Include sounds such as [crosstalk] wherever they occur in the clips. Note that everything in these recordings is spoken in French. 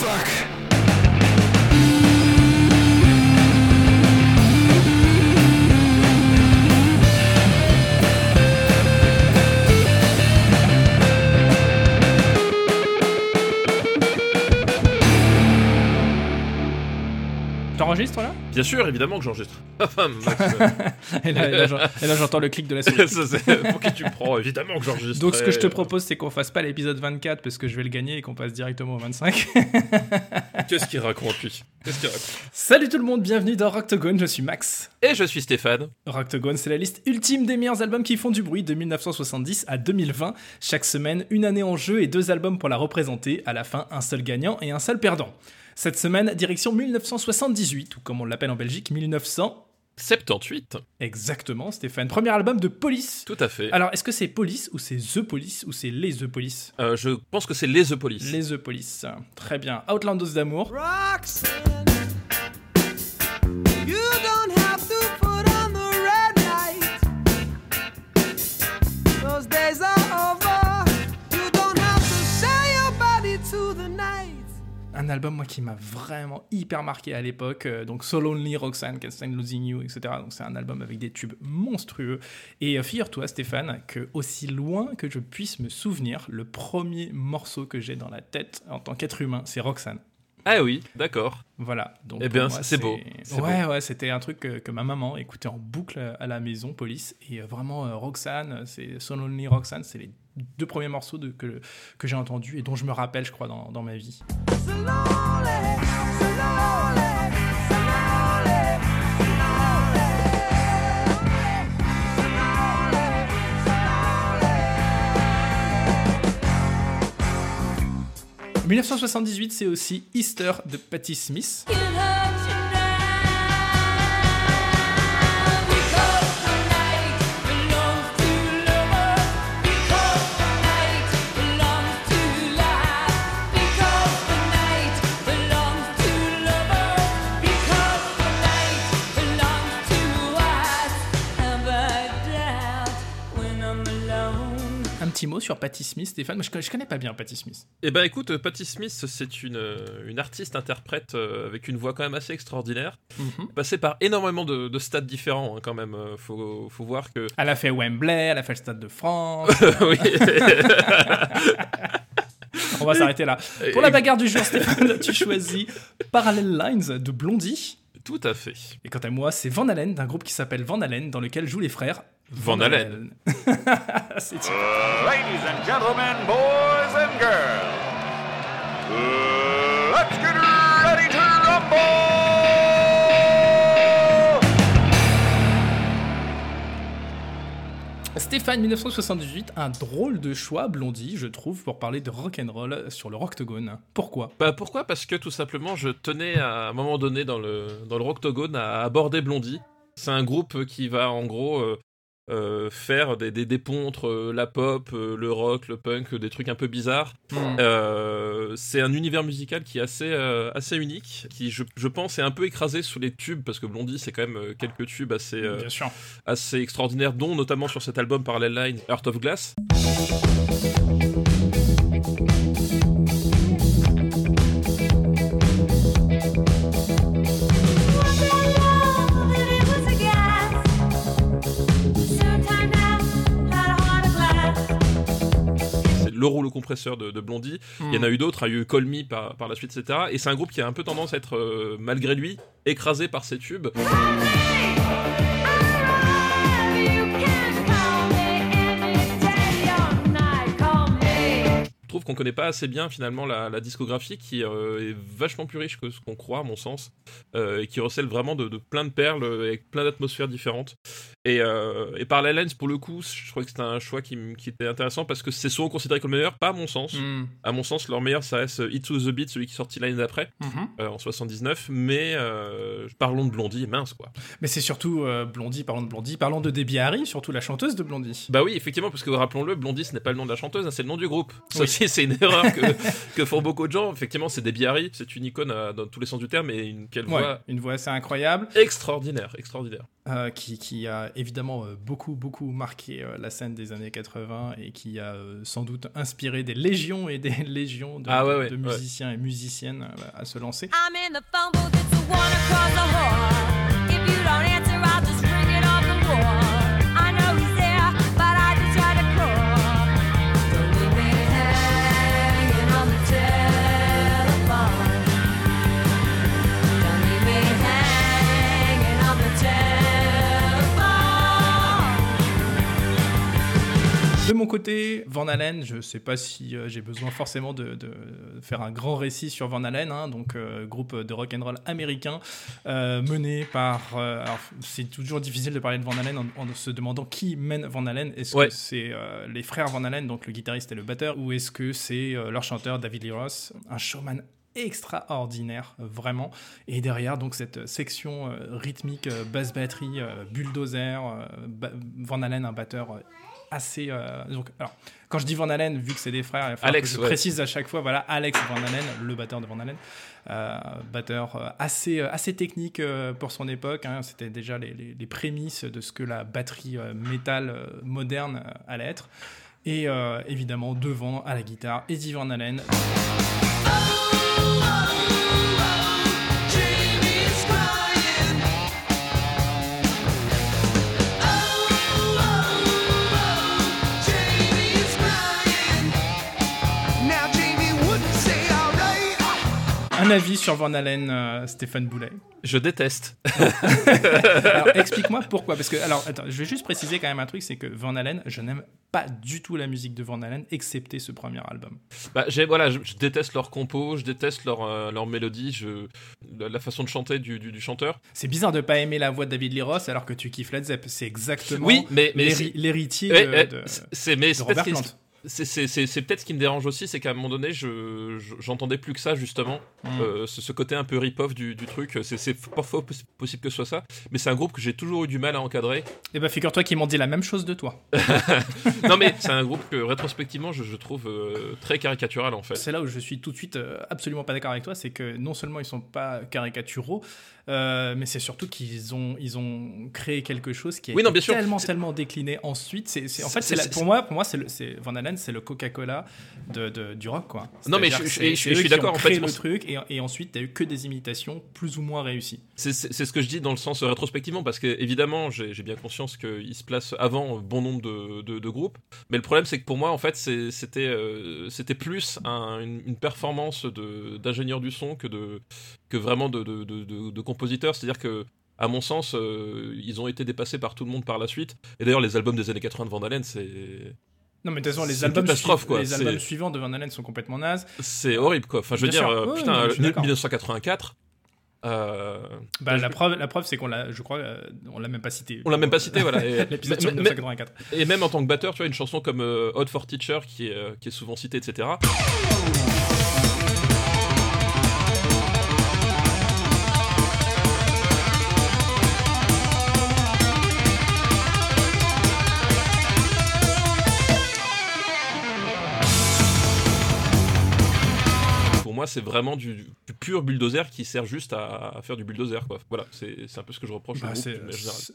fuck. Bien sûr, évidemment que j'enregistre. [laughs] Euh, [laughs] Et là, là, là, j'entends le clic de la souris. [laughs] pour qui tu me prends Évidemment que j'enregistre. Donc ce que je te propose c'est qu'on fasse pas l'épisode 24 parce que je vais le gagner et qu'on passe directement au 25. Qu'est-ce qu'il raconte, lui? Qu'est-ce qu'il raconte? Salut tout le monde, bienvenue dans Rocktogone, je suis Max. Et je suis Stéphane. Rocktogone c'est la liste ultime des meilleurs albums qui font du bruit de 1970 à 2020. Chaque semaine, une année en jeu et deux albums pour la représenter. À la fin, un seul gagnant et un seul perdant. Cette semaine, direction 1978, ou comme on l'appelle en Belgique, 1900. 78. Exactement, Stéphane. Premier album de Police. Tout à fait. Alors, est-ce que c'est Police ou c'est The Police ou c'est les The Police? Euh, je pense que c'est les The Police. Les The Police. Très bien. Outlandos d'amour. Roxanne, album, moi, qui m'a vraiment hyper marqué à l'époque. Euh, donc, So Lonely, Roxanne, Can't Stand Losing You, etc. Donc, c'est un album avec des tubes monstrueux. Et euh, figure-toi, Stéphane, que aussi loin que je puisse me souvenir, le premier morceau que j'ai dans la tête en tant qu'être humain, c'est Roxanne. Ah oui, d'accord. Voilà. Donc, Eh bien, c'est beau. Ouais, ouais, c'était un truc que, que ma maman écoutait en boucle à la maison, Police. Et euh, vraiment, euh, Roxanne, c'est So Lonely Roxanne, c'est les deux premiers morceaux de, que, que j'ai entendus et dont je me rappelle, je crois, dans, dans ma vie. So lonely, so lonely, so lonely, so lonely, so lonely. 1978, c'est aussi Easter de Patti Smith. Petit mot sur Patti Smith, Stéphane. Moi, je, connais- je connais pas bien Patti Smith. Eh ben écoute, Patti Smith, c'est une, euh, une artiste-interprète euh, avec une voix quand même assez extraordinaire. Passée par énormément de, de stades différents hein, quand même. Euh, Faut, faut voir que... Elle a fait Wembley, elle a fait le Stade de France. [laughs] oui. On va s'arrêter là. Pour la bagarre du jour, Stéphane, tu choisis Parallel Lines de Blondie. Tout à fait. Et quant à moi, c'est Van Halen, d'un groupe qui s'appelle Van Halen, dans lequel jouent les frères Van Halen. [laughs] c'est. Ladies and gentlemen, boys and girls, let's get ready to rumble! Stéphane, 1978, un drôle de choix, Blondie, je trouve, pour parler de rock'n'roll sur le Rocktogone. Pourquoi? Bah pourquoi? Parce que tout simplement, je tenais à, un moment donné dans le, dans le Rocktogone à aborder Blondie. C'est un groupe qui va en gros euh, euh, faire des, des, des ponts entre euh, la pop, euh, le rock, le punk, des trucs un peu bizarres. Euh, c'est un univers musical qui est assez, assez unique, qui je, je pense est un peu écrasé sous les tubes, parce que Blondie c'est quand même quelques tubes assez, assez extraordinaires, dont notamment sur cet album Parallel Line, Heart of Glass. De, de Blondie. Il y en a eu d'autres, il y a eu Call Me par, par la suite, etc. Et c'est un groupe qui a un peu tendance à être, euh, malgré lui, écrasé par ses tubes. Trouve qu'on connaît pas assez bien finalement la, la discographie qui euh, est vachement plus riche que ce qu'on croit à mon sens euh, et qui recèle vraiment de, de plein de perles euh, avec plein d'atmosphères différentes et, euh, et par la lens pour le coup je trouvais que c'était un choix qui, était intéressant parce que c'est souvent considéré comme le meilleur pas à mon sens Hmm. à mon sens leur meilleur ça reste It to the Beat celui qui est sorti l'année d'après euh, en 79 mais parlons de Blondie mince quoi Mais c'est surtout Blondie, parlons de Blondie, parlons de Debbie Harry, surtout la chanteuse de Blondie. bah oui effectivement parce que rappelons-le Blondie ce n'est pas le nom de la chanteuse hein, c'est le nom du groupe ça Oui. Aussi [laughs] c'est une erreur que, que font beaucoup de gens. Effectivement, c'est Debbie Harry, c'est une icône euh, dans tous les sens du terme et une quelle Ouais, voix une voix assez incroyable. extraordinaire, extraordinaire. euh, qui, qui a évidemment euh, beaucoup, beaucoup marqué euh, la scène des années 80 et qui a euh, sans doute inspiré des légions et des [laughs] légions de, Ah ouais, de- ouais, de ouais. musiciens et musiciennes euh, à se lancer. I'm in the côté, Van Halen, je sais pas si euh, j'ai besoin forcément de, de faire un grand récit sur Van Halen, hein, donc euh, groupe de rock and roll américain euh, mené par. alors, c'est toujours difficile de parler de Van Halen en, en se demandant qui mène Van Halen. Est-ce Ouais. que c'est les frères Van Halen, donc le guitariste et le batteur, ou est-ce que c'est leur chanteur David Lee Roth, un showman extraordinaire, vraiment. Et derrière, donc, cette section euh, rythmique, euh, basse batterie, euh, bulldozer, Van Halen, un batteur assez. euh, donc, alors, quand je dis Van Halen, vu que c'est des frères, il Alex, que je ouais. précise à chaque fois, voilà, Alex Van Halen, le batteur de Van Halen, euh, batteur euh, assez, assez technique pour son époque. hein. C'était déjà les, les- les prémices de ce que la batterie métal moderne allait être. Et évidemment, devant, à la guitare, Eddie Van Halen. Un avis sur Van Halen, euh, Stéphane Boulet. Je déteste. [laughs] Alors, explique-moi pourquoi. Parce que, alors, attends, je vais juste préciser quand même un truc c'est que Van Halen, je n'aime pas du tout la musique de Van Halen, excepté ce premier album. Bah, j'ai, voilà, je, je déteste leur compo, je déteste leur, euh, leur mélodie, je, la, la façon de chanter du, du, du chanteur. C'est bizarre de pas aimer la voix de David Lee alors que tu kiffes Led Zepp. C'est exactement Oui, mais, mais l'héri- l'héritier Ouais, de, ouais, de- de c'est Robert Plant. C'est- peut-être ce qui me dérange aussi, c'est qu'à un moment donné, je, je- j'entendais plus que ça justement, Mm. euh, ce, ce côté un peu rip-off du, du truc. C'est, parfois poss- possible que ce soit ça, mais c'est un groupe que j'ai toujours eu du mal à encadrer. Eh ben, figure-toi qu'ils m'ont dit la même chose de toi. [laughs] non mais c'est un groupe que rétrospectivement, je, je trouve euh, très caricatural en fait. C'est là où je suis tout de suite euh, absolument pas d'accord avec toi, c'est que non seulement ils sont pas caricaturaux, euh, mais c'est surtout qu'ils ont, ils ont créé quelque chose qui a Oui, non, été bien sûr. tellement, tellement décliné ensuite. C'est, c'est- en fait, C'est- la- pour moi, pour moi, c'est, le- c'est Van Halen, c'est le Coca-Cola de, de- du rock, quoi. Non, mais je- suis d'accord, en fait, le truc, et, et ensuite, t'as eu que des imitations plus ou moins réussies. C'est- ce que je dis dans le sens euh, rétrospectivement, parce que évidemment, j'ai j'ai bien conscience qu'il se place avant bon nombre de, de- de groupes, mais le problème c'est que pour moi, en fait, c'était euh, c'était plus un- une, une performance d'ingénieur du son que, de, que vraiment de, de, de, de- de compositeur. C'est-à-dire que, à mon sens, euh, ils ont été dépassés par tout le monde par la suite. Et d'ailleurs, les albums des années 80 de Van Halen, c'est Non, mais de toute façon, les albums, suiv- quoi. les albums suivants de Van Halen sont complètement nazes. c'est horrible, quoi. Enfin, je veux Bien dire, euh, Ouais, putain, non, je suis euh, d'accord. 1984. euh, Bah, la, preuve, la preuve, c'est qu'on l'a, je crois, on l'a même pas cité. on l'a même pas cité, voilà. [laughs] L'épisode sur mais- mais- 1984. Et même en tant que batteur, tu vois, une chanson comme Hot for Teacher, qui est, qui est souvent citée, etc. c'est vraiment du, du pur bulldozer qui sert juste à, à faire du bulldozer, quoi. Voilà, c'est un peu ce que je reproche Bah,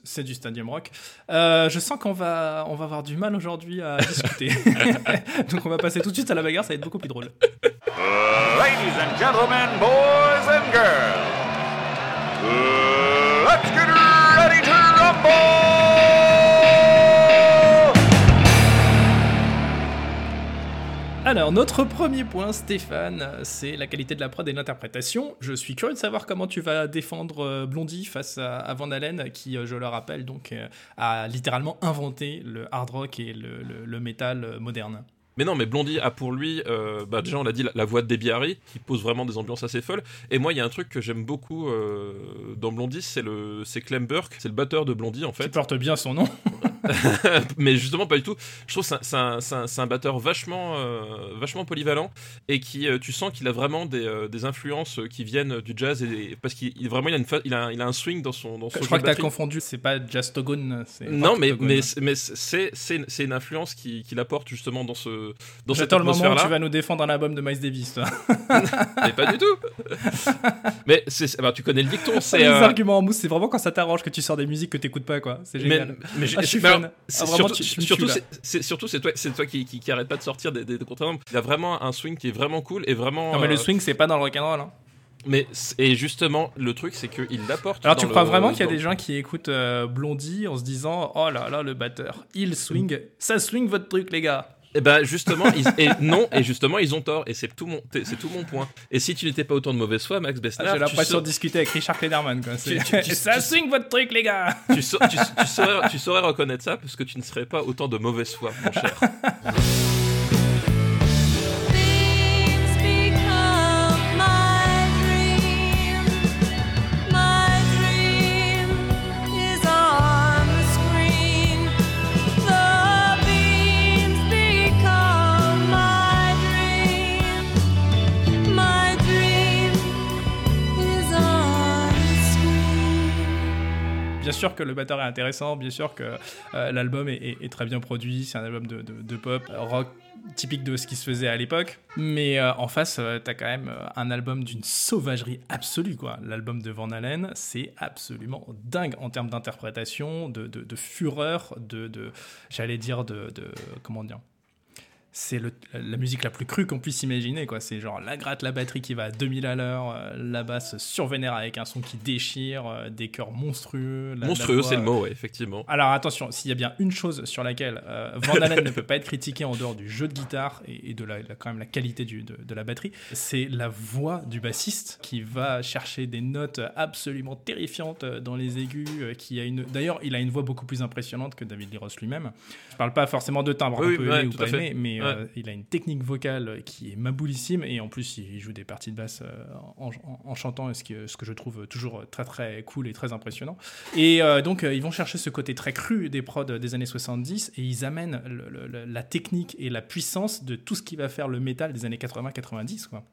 c'est du stadium rock. Euh, je sens qu'on va, on va avoir du mal aujourd'hui à discuter. [laughs] Donc on va passer tout de suite à la bagarre, ça va être beaucoup plus drôle. Ladies and gentlemen, boys and girls, let's get ready to rumble! Alors notre premier point, Stéphane, c'est la qualité de la prod et l'interprétation. Je suis curieux de savoir comment tu vas défendre euh, Blondie face à, Van Halen, qui, euh, je le rappelle, donc euh, a littéralement inventé le hard rock et le, le- le métal moderne. Mais non, mais Blondie a pour lui, euh, bah déjà on l'a dit, la, la voix de Debbie Harry, qui pose vraiment des ambiances assez folles. Et moi, il y a un truc que j'aime beaucoup euh, dans Blondie, c'est le, c'est Clem Burke, c'est le batteur de Blondie en Qui fait. porte bien son nom. [laughs] [laughs] mais justement pas du tout. Je trouve que c'est un- batteur vachement, euh, vachement polyvalent et qui, euh, tu sens qu'il a vraiment des, euh, des influences qui viennent du jazz et parce qu'il il- vraiment il a, une il, a, un- il a un swing dans son dans son Je jeu crois que t'as confondu, c'est pas Jastogone. c'est Non, mais, mais, c'est- mais c'est c'est une- influence qui- qu'il apporte justement dans ce dans cette J'attends le moment où tu vas nous défendre un album de Miles Davis, toi. [laughs] Mais pas du tout. [laughs] mais c'est, bah, tu connais le dicton, Les c'est. euh, arguments en mousse, c'est vraiment quand ça t'arrange que tu sors des musiques que t'écoutes pas, quoi. C'est génial. mais j'ai- Ah, je suis mais alors, Ah, vraiment, surtout, tu- tu c'est- surtout c'est toi, c'est toi qui, qui, qui arrête pas de sortir des, des, des. Il a vraiment un swing qui est vraiment cool et vraiment. Non, mais le euh, swing, c'est pas dans le rock'n'roll. Hein. mais et justement, le truc, c'est qu'il l'apporte. Alors, dans tu le- crois vraiment qu'il y a des gens qui écoutent euh, Blondie en se disant Oh là là, le batteur, il swing. Ça swing votre truc, les gars. Et ben justement, ils, et non, et justement, ils ont tort. Et c'est tout mon, c'est tout mon point. Et si tu n'étais pas autant de mauvaise foi, Max Ah, Bessner, J'ai l'impression de discuter avec Richard Klederman. Quoi. C'est- Tu- tu- tu- ça swing votre truc, les gars. tu saurais, tu saurais reconnaître ça parce que tu ne serais pas autant de mauvaise foi, mon cher. [laughs] que le batteur est intéressant, bien sûr que euh, l'album est, très bien produit, c'est un album de, pop, euh, rock typique de ce qui se faisait à l'époque. Mais euh, en face, t'as quand même un album d'une sauvagerie absolue, quoi. L'album de Van Halen, c'est absolument dingue en termes d'interprétation, de, fureur, de, j'allais dire de- comment dire. C'est la musique la plus crue qu'on puisse imaginer, quoi. C'est genre la gratte, la batterie qui va à 2000 à l'heure, euh, la basse survénère avec un son qui déchire, euh, des chœurs monstrueux. la- Monstrueux, c'est le mot, ouais, effectivement. alors attention, s'il y a bien une chose sur laquelle euh, Van Halen [laughs] ne peut pas être critiqué en dehors du jeu de guitare et, et de la, la- quand même la qualité du- de, de la batterie, c'est la voix du bassiste qui va chercher des notes absolument terrifiantes euh, dans les aigus. euh, Qui a une, d'ailleurs, il a une voix beaucoup plus impressionnante que David Lee Roth lui-même. Je parle pas forcément de timbre, Oui, on peut ouais, aimer ou pas mais Euh, il a une technique vocale qui est maboulissime et en plus il joue des parties de basse euh, en, chantant, ce que, ce que je trouve toujours très très cool et très impressionnant. Et euh, donc, ils vont chercher ce côté très cru des prods des années 70 et ils amènent la technique et la puissance de tout ce qui va faire le métal des années 80-90. Quoi.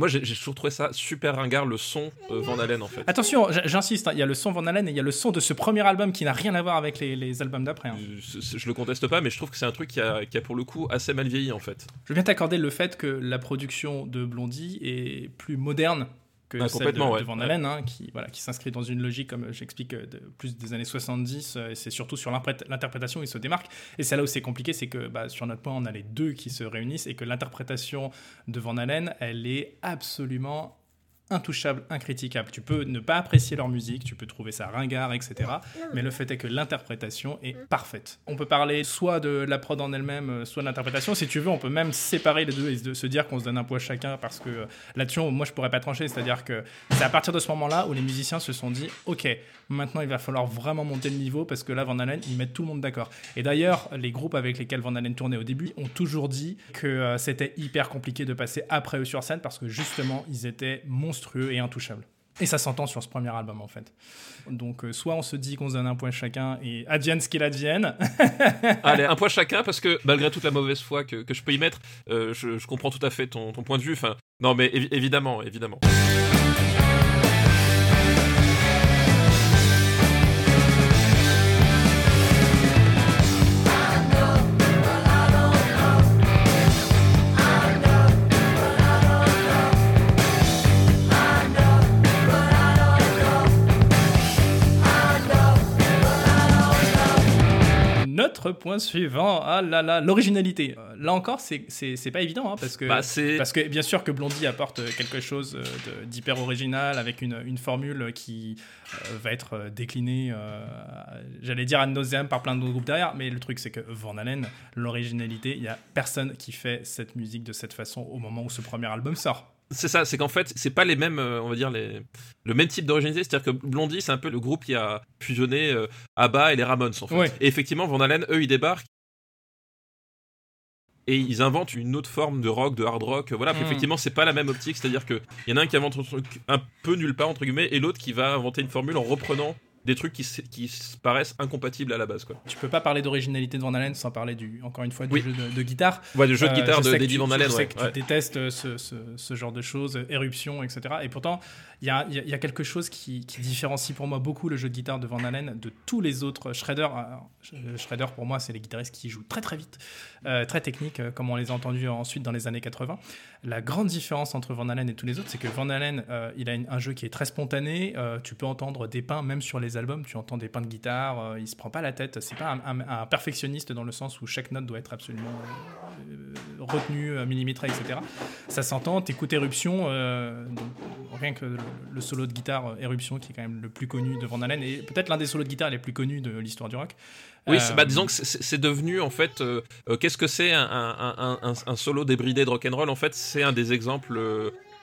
Moi, j'ai toujours trouvé ça super ringard, le son euh, Van Halen, en fait. Attention, j'insiste, hein, il y a le son Van Halen et il y a le son de ce premier album qui n'a rien à voir avec les, les albums d'après. hein. Je, je- je le conteste pas, mais je trouve que c'est un truc qui a, qui a pour le coup assez mal vieilli, en fait. Je veux bien t'accorder le fait que la production de Blondie est plus moderne que Ah, celle de, ouais. de Van Halen, hein, qui, voilà, qui s'inscrit dans une logique, comme j'explique, euh, de plus des années 70, euh, c'est surtout sur l'interprétation, il se démarque. Et c'est là où c'est compliqué, c'est que bah, sur notre point, on a les deux qui se réunissent, et que l'interprétation de Van Halen, elle est absolument intouchable, incritiquable. Tu peux ne pas apprécier leur musique, tu peux trouver ça ringard, etc. Mais le fait est que l'interprétation est parfaite. On peut parler soit de la prod en elle-même, euh, soit de l'interprétation. Si tu veux, on peut même séparer les deux et se se dire qu'on se donne un poids chacun parce que euh, là-dessus, moi, je pourrais pas trancher. C'est-à-dire que c'est à partir de ce moment-là où les musiciens se sont dit, OK, maintenant, il va falloir vraiment monter le niveau parce que là, Van Halen, ils mettent tout le monde d'accord. Et d'ailleurs, les groupes avec lesquels Van Halen tournait au début ont toujours dit que euh, c'était hyper compliqué de passer après eux sur scène parce que justement, ils étaient monstrueux et intouchables. Et ça s'entend sur ce premier album en fait. Donc euh, soit on se dit qu'on se donne un point chacun et advienne ce qu'il advienne. [laughs] Allez, un point chacun, parce que malgré toute la mauvaise foi que, je peux y mettre, euh, je, comprends tout à fait ton, point de vue. Enfin, non, mais évi- évidemment, évidemment. Notre point suivant, ah là là, l'originalité. Euh, Là encore, c'est- pas évident, hein, parce que Bah, parce que bien sûr que Blondie apporte quelque chose euh, d'hyper original avec une, une formule qui euh, va être euh, déclinée, euh, j'allais dire ad nauseam par plein d'autres groupes derrière, mais le truc c'est que Van Halen, l'originalité, il y a personne qui fait cette musique de cette façon au moment où ce premier album sort. C'est ça, c'est qu'en fait, c'est pas les mêmes, euh, on va dire, les... le même type d'originalité. C'est-à-dire que Blondie, c'est un peu le groupe qui a fusionné euh, ABBA et les Ramones, en fait. Ouais. Et effectivement, Van Halen, eux, ils débarquent. Et ils inventent une autre forme de rock, de hard rock. Voilà, puis Mm. effectivement, c'est pas la même optique. C'est-à-dire qu'il y en a un qui invente un truc un peu nulle part, entre guillemets, et l'autre qui va inventer une formule en reprenant des trucs qui, qui paraissent incompatibles à la base. Quoi. Tu peux pas parler d'originalité de Van Halen sans parler du, encore une fois, du Oui. jeu de, de guitare. Ouais, le jeu de Euh, guitare de d'Eddie tu- Van Halen, Je sais ouais. que ouais. tu détestes ce, ce- ce genre de choses, éruption, etc. Et pourtant, il y a, quelque chose qui, différencie pour moi beaucoup le jeu de guitare de Van Halen de tous les autres. Shredder, euh, Shredder pour moi, c'est les guitaristes qui jouent très très vite, euh, très techniques, euh, comme on les a entendus ensuite dans les années 80. La grande différence entre Van Halen et tous les autres, c'est que Van Halen, il a un jeu qui est très spontané. tu peux entendre des pains, même sur les albums, tu entends des pains de guitare. il se prend pas la tête. C'est pas un, perfectionniste dans le sens où chaque note doit être absolument retenue, millimétrée, etc. Ça s'entend. T'écoutes Éruption, euh, donc, rien que le, le solo de guitare euh, Éruption, qui est quand même le plus connu de Van Halen et peut-être l'un des solos de guitare les plus connus de l'histoire du rock. Oui, Euh, bah, disons que c'est- devenu en fait. Qu'est-ce que c'est un, un- un- un- un solo débridé de rock'n'roll En fait, c'est un des exemples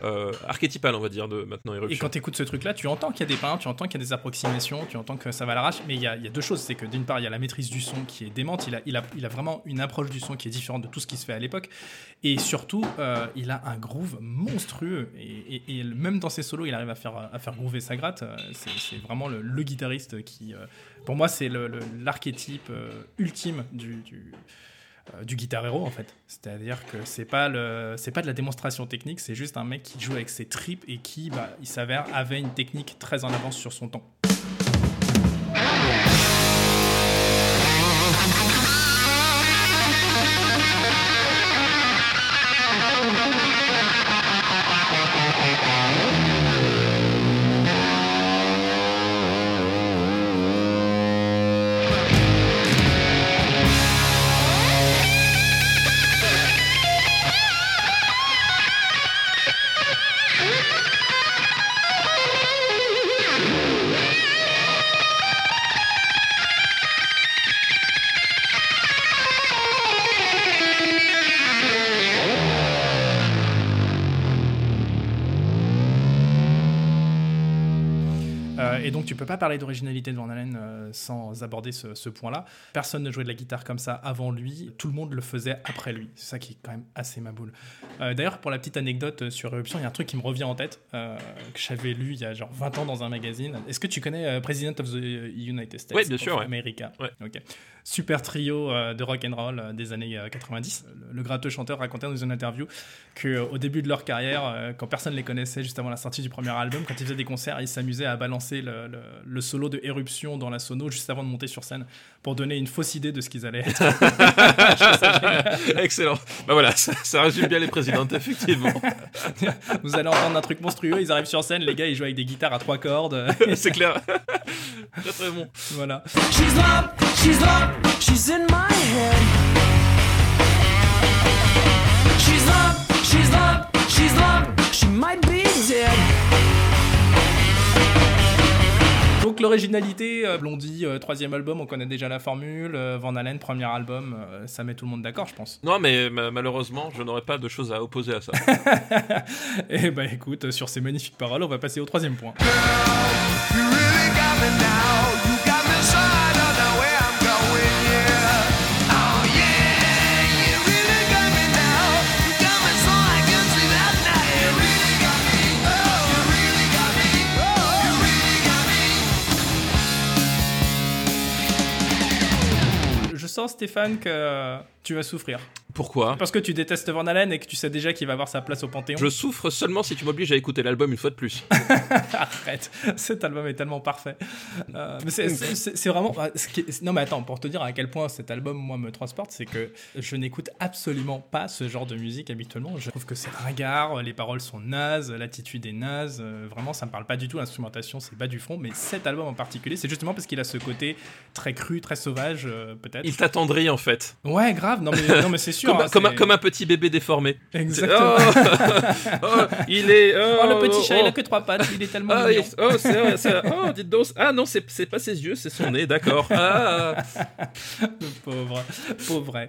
euh, euh, archétypal, on va dire, de maintenant Et Eruption. quand tu écoutes ce truc-là, tu entends qu'il y a des pains, tu entends qu'il y a des approximations, tu entends que ça va l'arrache, mais il y, a, deux choses. C'est que d'une part, il y a la maîtrise du son qui est démente, il a, vraiment une approche du son qui est différente de tout ce qui se fait à l'époque, et surtout, euh, il a un groove monstrueux, et, et- et même dans ses solos, il arrive à faire, à groover sa gratte. Euh, C'est vraiment le, guitariste qui, euh, pour moi, c'est l'archétype ultime du... du guitar hero en fait. C'est-à-dire que c'est pas pas de la démonstration technique, c'est juste un mec qui joue avec ses tripes et qui bah, il s'avère avait une technique très en avance sur son temps. Euh, et donc tu peux pas parler d'originalité de Van Halen euh, sans aborder ce, ce point-là. Personne ne jouait de la guitare comme ça avant lui, tout le monde le faisait après lui. C'est ça qui est quand même assez ma boule. Euh, D'ailleurs, pour la petite anecdote sur Eruption, il y a un truc qui me revient en tête, que j'avais lu il y a genre 20 ans dans un magazine. Est-ce que tu connais President of the United States? Ouais, bien sûr, ouais. America. Ouais. Super trio de rock and roll des années euh, 90. Le, le gratteux chanteur racontait dans une interview que au début de leur carrière, quand personne les connaissait, juste avant la sortie du premier album, quand ils faisaient des concerts, ils s'amusaient à balancer le, le- le solo de Éruption dans la sono juste avant de monter sur scène pour donner une fausse idée de ce qu'ils allaient être. [laughs] Excellent. Bah voilà, ça, ça résume bien les présidentes, effectivement. [laughs] Vous allez entendre un truc monstrueux, ils arrivent sur scène, les gars ils jouent avec des guitares à trois cordes. [laughs] C'est clair. très très bon. voilà. She's love, she's love, she's in my head. She's love, she's love, she's love, she might be dead. Donc l'originalité, euh, Blondie, euh, troisième album, on connaît déjà la formule. euh, Van Halen, premier album, euh, ça met tout le monde d'accord, je pense. Non, mais ma- malheureusement, je n'aurais pas de choses à opposer à ça. [laughs] Et bah écoute, sur ces magnifiques paroles, on va passer au troisième point. You really got me now. Sens, Stéphane, que tu vas souffrir. Pourquoi Parce que tu détestes Van Halen et que tu sais déjà qu'il va avoir sa place au Panthéon. Je souffre seulement si tu m'obliges à écouter l'album une fois de plus. [laughs] Arrête, cet album est tellement parfait. Euh, c'est- vraiment. ah, ce qui est- Non, mais attends, pour te dire à quel point cet album, moi, me transporte, c'est que je n'écoute absolument pas ce genre de musique habituellement. Je trouve que c'est ringard, les paroles sont nazes, l'attitude est naze. euh, vraiment, ça me parle pas du tout. L'instrumentation, c'est bas du front. Mais cet album en particulier, c'est justement parce qu'il a ce côté très cru, très sauvage, euh, peut-être. Il t'attendrit en fait. Ouais, grave. Non, mais, non, mais c'est sûr. [laughs] Comme, hein, comme un, c'est- comme un petit bébé déformé. Exactement. Oh, oh, il est. Oh, [laughs] Oh, le petit chat, oh, il a que trois pattes, il est tellement Ah, mignon. il- oh, c'est, c'est- oh, dites donc. Ah non, c'est, c'est pas ses yeux, c'est son nez, d'accord. Ah, [laughs] Le pauvre, pauvre.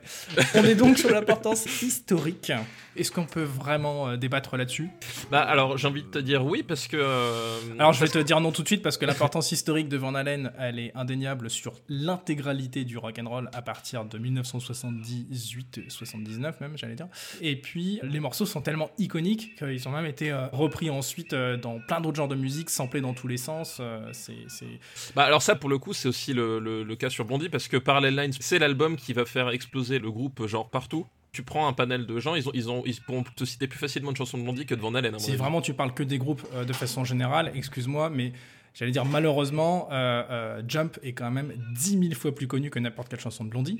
On est donc sur l'importance historique. Est-ce qu'on peut vraiment euh, débattre là-dessus? Bah alors j'ai envie de te dire oui parce que. euh, Alors je vais te dire non tout de suite parce que l'importance historique de Van Halen, elle est indéniable sur l'intégralité du rock and roll à partir de 1978-79 même, j'allais dire. Et puis les morceaux sont tellement iconiques qu'ils ont même été euh, repris ensuite euh, dans plein d'autres genres de musique, samplés dans tous les sens. c'est- Bah alors ça pour le coup c'est aussi le, le- le cas sur Blondie parce que Parallel Lines c'est l'album qui va faire exploser le groupe genre partout. Tu prends un panel de gens, ils, ont, ils, ont, ils pourront te citer plus facilement de chansons de Blondie que de Van Halen. Si vraiment tu parles que des groupes euh, de façon générale, excuse-moi, mais j'allais dire malheureusement, euh, euh, Jump est quand même 10 000 fois plus connu que n'importe quelle chanson de Blondie.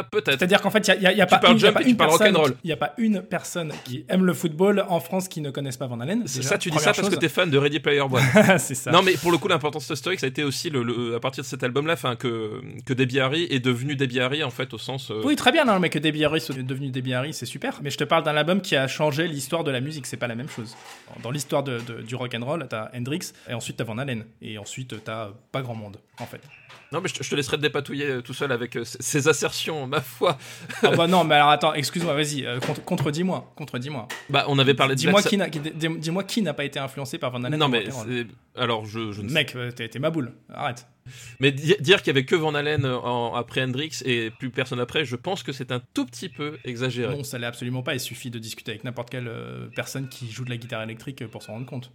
Ah peut-être. C'est-à-dire qu'en fait, il n'y a, y a pas une, y a pas personne, rock'n'roll. il y a pas une personne qui aime le football en France qui ne connaisse pas Van Halen. C'est ça tu dis ça parce que t'es fan de Ready Player One. [laughs] c'est ça. Non mais pour le coup l'importance historique ça a été aussi le, le- à partir de cet album là enfin que que Debbie Harry est devenu Debbie Harry en fait au sens euh, Oui, très bien, non, mais que Debbie Harry soit devenu Debbie Harry, c'est super. Mais je te parle d'un album qui a changé l'histoire de la musique, c'est pas la même chose. Dans l'histoire de- de- du rock and roll, t'as Hendrix et ensuite t'as Van Halen et ensuite t'as pas grand monde en fait. Non mais je te, je te laisserai te dépatouiller euh, tout seul avec euh, ces assertions ma foi. Ah bah non, mais alors attends, excuse-moi, vas-y, euh, contre- contredis-moi, contredis-moi. Bah on avait parlé de Dis-moi Black qui n'a qui- dis-moi qui n'a pas été influencé par Van Halen. Non mais alors je, je ne sais. Mec, euh, t'es t'es ma boule, arrête. Mais di- dire qu'il y avait que Van Halen euh, en- après Hendrix et plus personne après, je pense que c'est un tout petit peu exagéré. Non, ça l'est absolument pas. Il suffit de discuter avec n'importe quelle personne qui joue de la guitare électrique pour s'en rendre compte.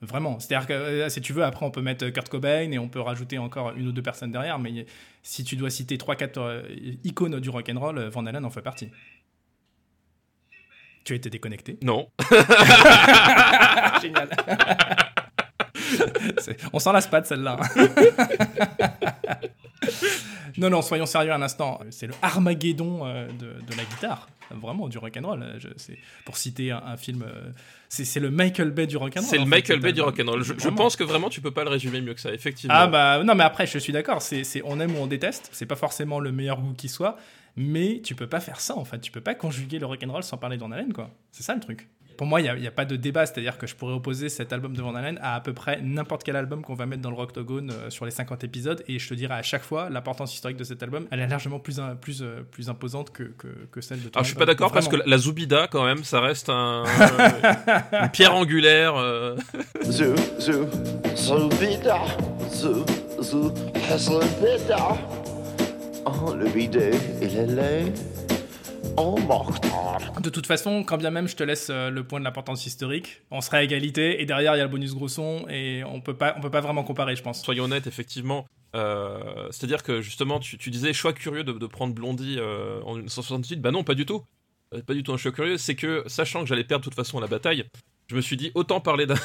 Vraiment. C'est-à-dire que euh, si tu veux, après, on peut mettre Kurt Cobain et on peut rajouter encore une ou deux personnes derrière. Mais si tu dois citer 3-4 icônes du rock'n'roll, euh, Van Halen en fait partie. Tu as été déconnecté? Non. [laughs] Génial. On s'en lasse pas de celle-là. [laughs] non, non, soyons sérieux un instant. C'est le Armageddon euh, de, de la guitare. Vraiment, du rock'n'roll. C'est- Pour citer un, un film, euh, c'est c'est le Michael Bay du rock'n'roll. C'est le Michael Bay du rock'n'roll. Je, je pense que vraiment tu peux pas le résumer mieux que ça, effectivement. Ah bah non mais après je suis d'accord, c'est on aime ou on déteste, c'est pas forcément le meilleur goût qui soit, mais tu peux pas faire ça en fait, tu peux pas conjuguer le rock'n'roll sans parler Halen quoi, c'est ça le truc. Pour moi il n'y a, pas de débat, c'est-à-dire que je pourrais opposer cet album de Van Halen à à peu près n'importe quel album qu'on va mettre dans le Rocktogone euh, sur les 50 épisodes et je te dirais à chaque fois l'importance historique de cet album, elle est largement plus, un- plus, euh, plus imposante que, que, que celle de ton Alors je suis pas d'accord parce que la, Zoubida quand même, ça reste un, [laughs] une pierre angulaire. euh. Zoo, zoo, Zubida, zoo, zoo, Zubida. Oh, le bidet, il est laid. De toute façon, quand bien même je te laisse euh, le point de l'importance historique, on sera à égalité et derrière il y a le bonus gros son et on peut pas, on peut pas vraiment comparer, je pense. Soyons honnêtes, effectivement. euh, C'est-à-dire que justement, tu, tu disais choix curieux de, de prendre Blondie euh, en 1968. Bah non, pas du tout. Pas du tout un choix curieux. C'est que, sachant que j'allais perdre de toute façon la bataille, je me suis dit autant parler [laughs] d'un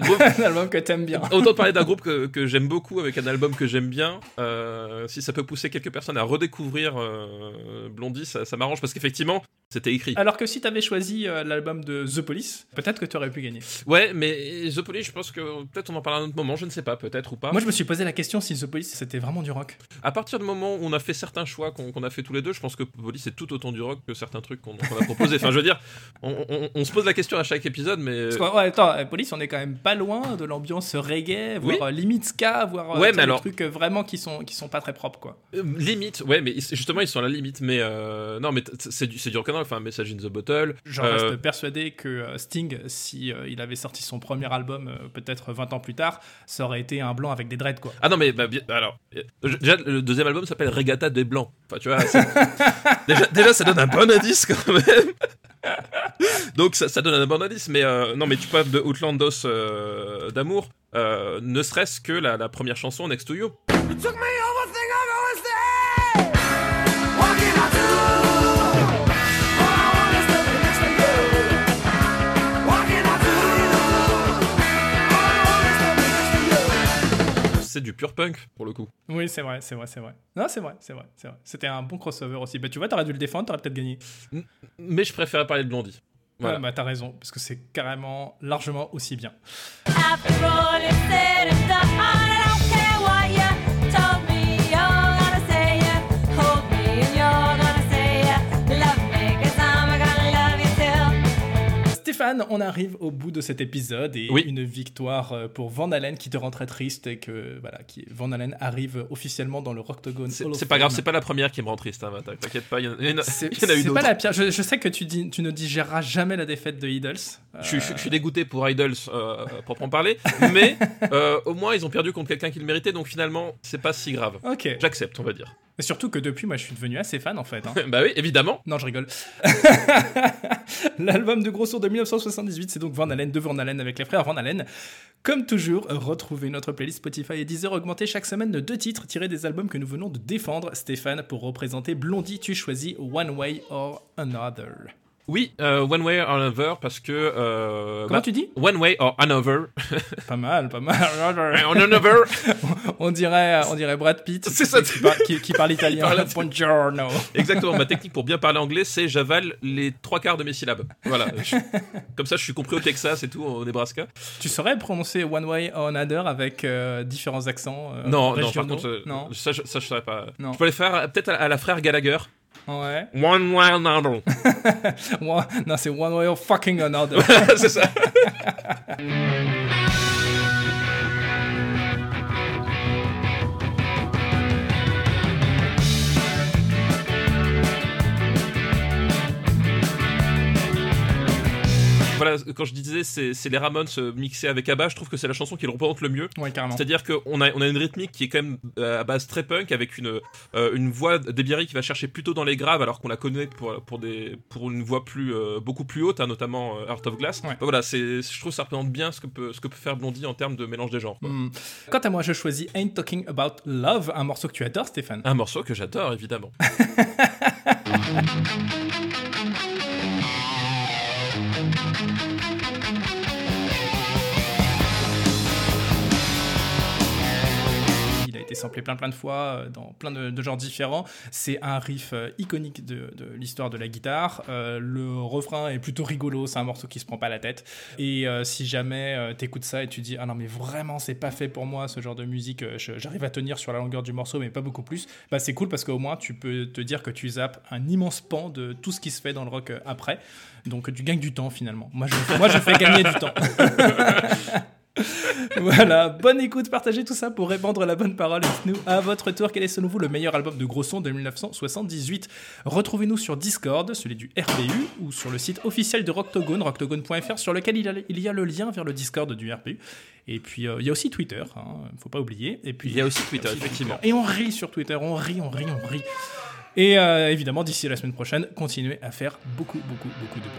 groupe un album que t'aimes bien. Autant parler d'un groupe que, que j'aime beaucoup avec un album que j'aime bien. Euh, si ça peut pousser quelques personnes à redécouvrir euh, Blondie, ça, ça m'arrange parce qu'effectivement, c'était écrit. Alors que si t'avais choisi euh, l'album de The Police, peut-être que tu aurais pu gagner. Ouais, mais The Police, je pense que peut-être on en parlera à un autre moment, je ne sais pas, peut-être ou pas. Moi je me suis posé la question si The Police c'était vraiment du rock. À partir du moment où on a fait certains choix qu'on a fait tous les deux, je pense que Police est tout autant du rock que certains trucs qu'on qu'on a proposés. Enfin, je veux dire, on, on- on se pose la question à chaque épisode, mais. Parce que, ouais, attends, euh, Police on est quand même pas loin de l'ambiance reggae, voire Oui. euh, limite ska, voire euh, Ouais, des trucs euh, vraiment qui sont, qui sont pas très propres quoi. Euh, limite, ouais, mais justement, ils sont à la limite. Mais euh, non, mais c'est du, du rock'n'roll, enfin, Message in the Bottle. Je Euh, reste persuadé que euh, Sting, si euh, il avait sorti son premier album euh, peut-être 20 ans plus tard, ça aurait été un blanc avec des dreads quoi. Ah non, mais bah, alors, euh, déjà, le deuxième album s'appelle Regatta des Blancs. Enfin, tu vois, [laughs] déjà, ça donne un bon indice quand même. Donc ça, donne un bon mais euh, non, mais tu parles de Outlandos euh, d'amour, euh, ne serait-ce que la première chanson Next to You. C'est du pur punk pour le coup. Oui, c'est vrai, c'est vrai, c'est vrai. Non, c'est vrai, c'est vrai, c'est vrai. C'était un bon crossover aussi. Bah, tu vois, t'aurais dû le défendre, t'aurais peut-être gagné. Mais je préférais parler de Blondie. Voilà. Ouais, bah, t'as raison, parce que c'est carrément largement aussi bien. After all Stéphane, on arrive au bout de cet épisode et Oui. une victoire euh, pour Van Halen qui te rend très triste et que voilà, qui, Van Halen arrive officiellement dans le Rocktogone. C'est pas grave, c'est pas la première qui me rend triste, hein, t'inquiète pas, il y en a, y en y en pas la pire. Je, je sais que tu, dis, tu ne digéreras jamais la défaite de Idols. Euh, Je, suis- je suis- je suis dégoûté pour Idols, euh, proprement parler, [laughs] mais euh, au moins ils ont perdu contre quelqu'un qui le méritait, donc finalement c'est pas si grave. Ok. J'accepte, on va dire. Et surtout que depuis, moi, je suis devenu assez fan en fait. hein. [laughs] bah oui, évidemment. Non, je rigole. [laughs] L'album de Gros Sourd de 1978, c'est donc Van Halen de Van Halen avec les frères Van Halen. Comme toujours, retrouvez notre playlist Spotify et Deezer augmentée chaque semaine de deux titres tirés des albums que nous venons de défendre. Stéphane, pour représenter Blondie, tu choisis One Way or Another. Oui, euh, One Way or Another, parce que... euh, Comment bah, tu dis? One Way or Another. [laughs] Pas mal, pas mal. [laughs] or Another. [laughs] on, dirait, euh, on dirait Brad Pitt C'est ça. qui, par- qui- qui parle italien. Parle- Buongiorno. Exactement, ma technique pour bien parler anglais, c'est j'avale les trois quarts de mes syllabes. Voilà. Je- comme ça, je suis compris au Texas et tout, au Nebraska. Tu saurais prononcer One Way or Another avec euh, différents accents euh, non, non, par contre, euh, non? ça, je, ça, je saurais pas. Non. Je peux les faire euh, peut-être à, à la frère Gallagher. Ouais. One Way or Another. [laughs] Non, c'est One Way or Fucking Another. [laughs] c'est ça. [laughs] Voilà, quand je disais c'est les Ramones euh, mixés avec ABBA, je trouve que c'est la chanson qui le représente le mieux. ouais. C'est-à-dire qu'on a, on a une rythmique qui est quand même euh, à base très punk avec une, euh, une voix d'Ebiri qui va chercher plutôt dans les graves alors qu'on la connaît pour, pour, des, pour une voix plus, euh, beaucoup plus haute, hein, notamment Heart of Glass. Ouais. Voilà, je trouve que ça représente bien ce que peut, ce que peut faire Blondie en termes de mélange des genres. Hmm. Quant à moi, je choisis Ain't Talking About Love, un morceau que tu adores, Stéphane. Un morceau que j'adore évidemment. [laughs] samplé plein plein de fois euh, dans plein de, genres différents. C'est un riff euh, iconique de, l'histoire de la guitare. Euh, le refrain est plutôt rigolo, c'est un morceau qui se prend pas la tête. Et si jamais t'écoutes ça et tu dis ah non mais vraiment c'est pas fait pour moi ce genre de musique, j'arrive à tenir sur la longueur du morceau mais pas beaucoup plus, bah c'est cool parce qu'au moins tu peux te dire que tu zappes un immense pan de tout ce qui se fait dans le rock après. Donc tu gagnes du temps finalement. Moi je fais gagner du temps. [laughs] [laughs] Voilà, bonne écoute, partagez tout ça pour répandre la bonne parole. Et dites-nous à votre tour quel est selon vous le meilleur album de gros son de 1978. Retrouvez-nous sur Discord, celui du RPU, ou sur le site officiel de Rocktogone, rocktogone.fr, sur lequel il y, a, il y a le lien vers le Discord du RPU. Et puis euh, il y a aussi Twitter, hein, faut pas oublier. Et puis Il y a aussi Twitter, effectivement. Et on rit sur Twitter, on rit, on rit, on rit. Et euh, évidemment, d'ici la semaine prochaine, continuez à faire beaucoup, beaucoup, beaucoup de bruit.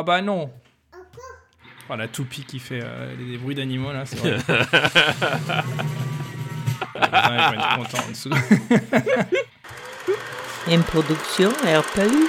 Ah bah non Oh la toupie qui fait euh, des, des bruits d'animaux là, c'est vrai. [laughs] Ah, contents en dessous. [laughs] Une production RPU.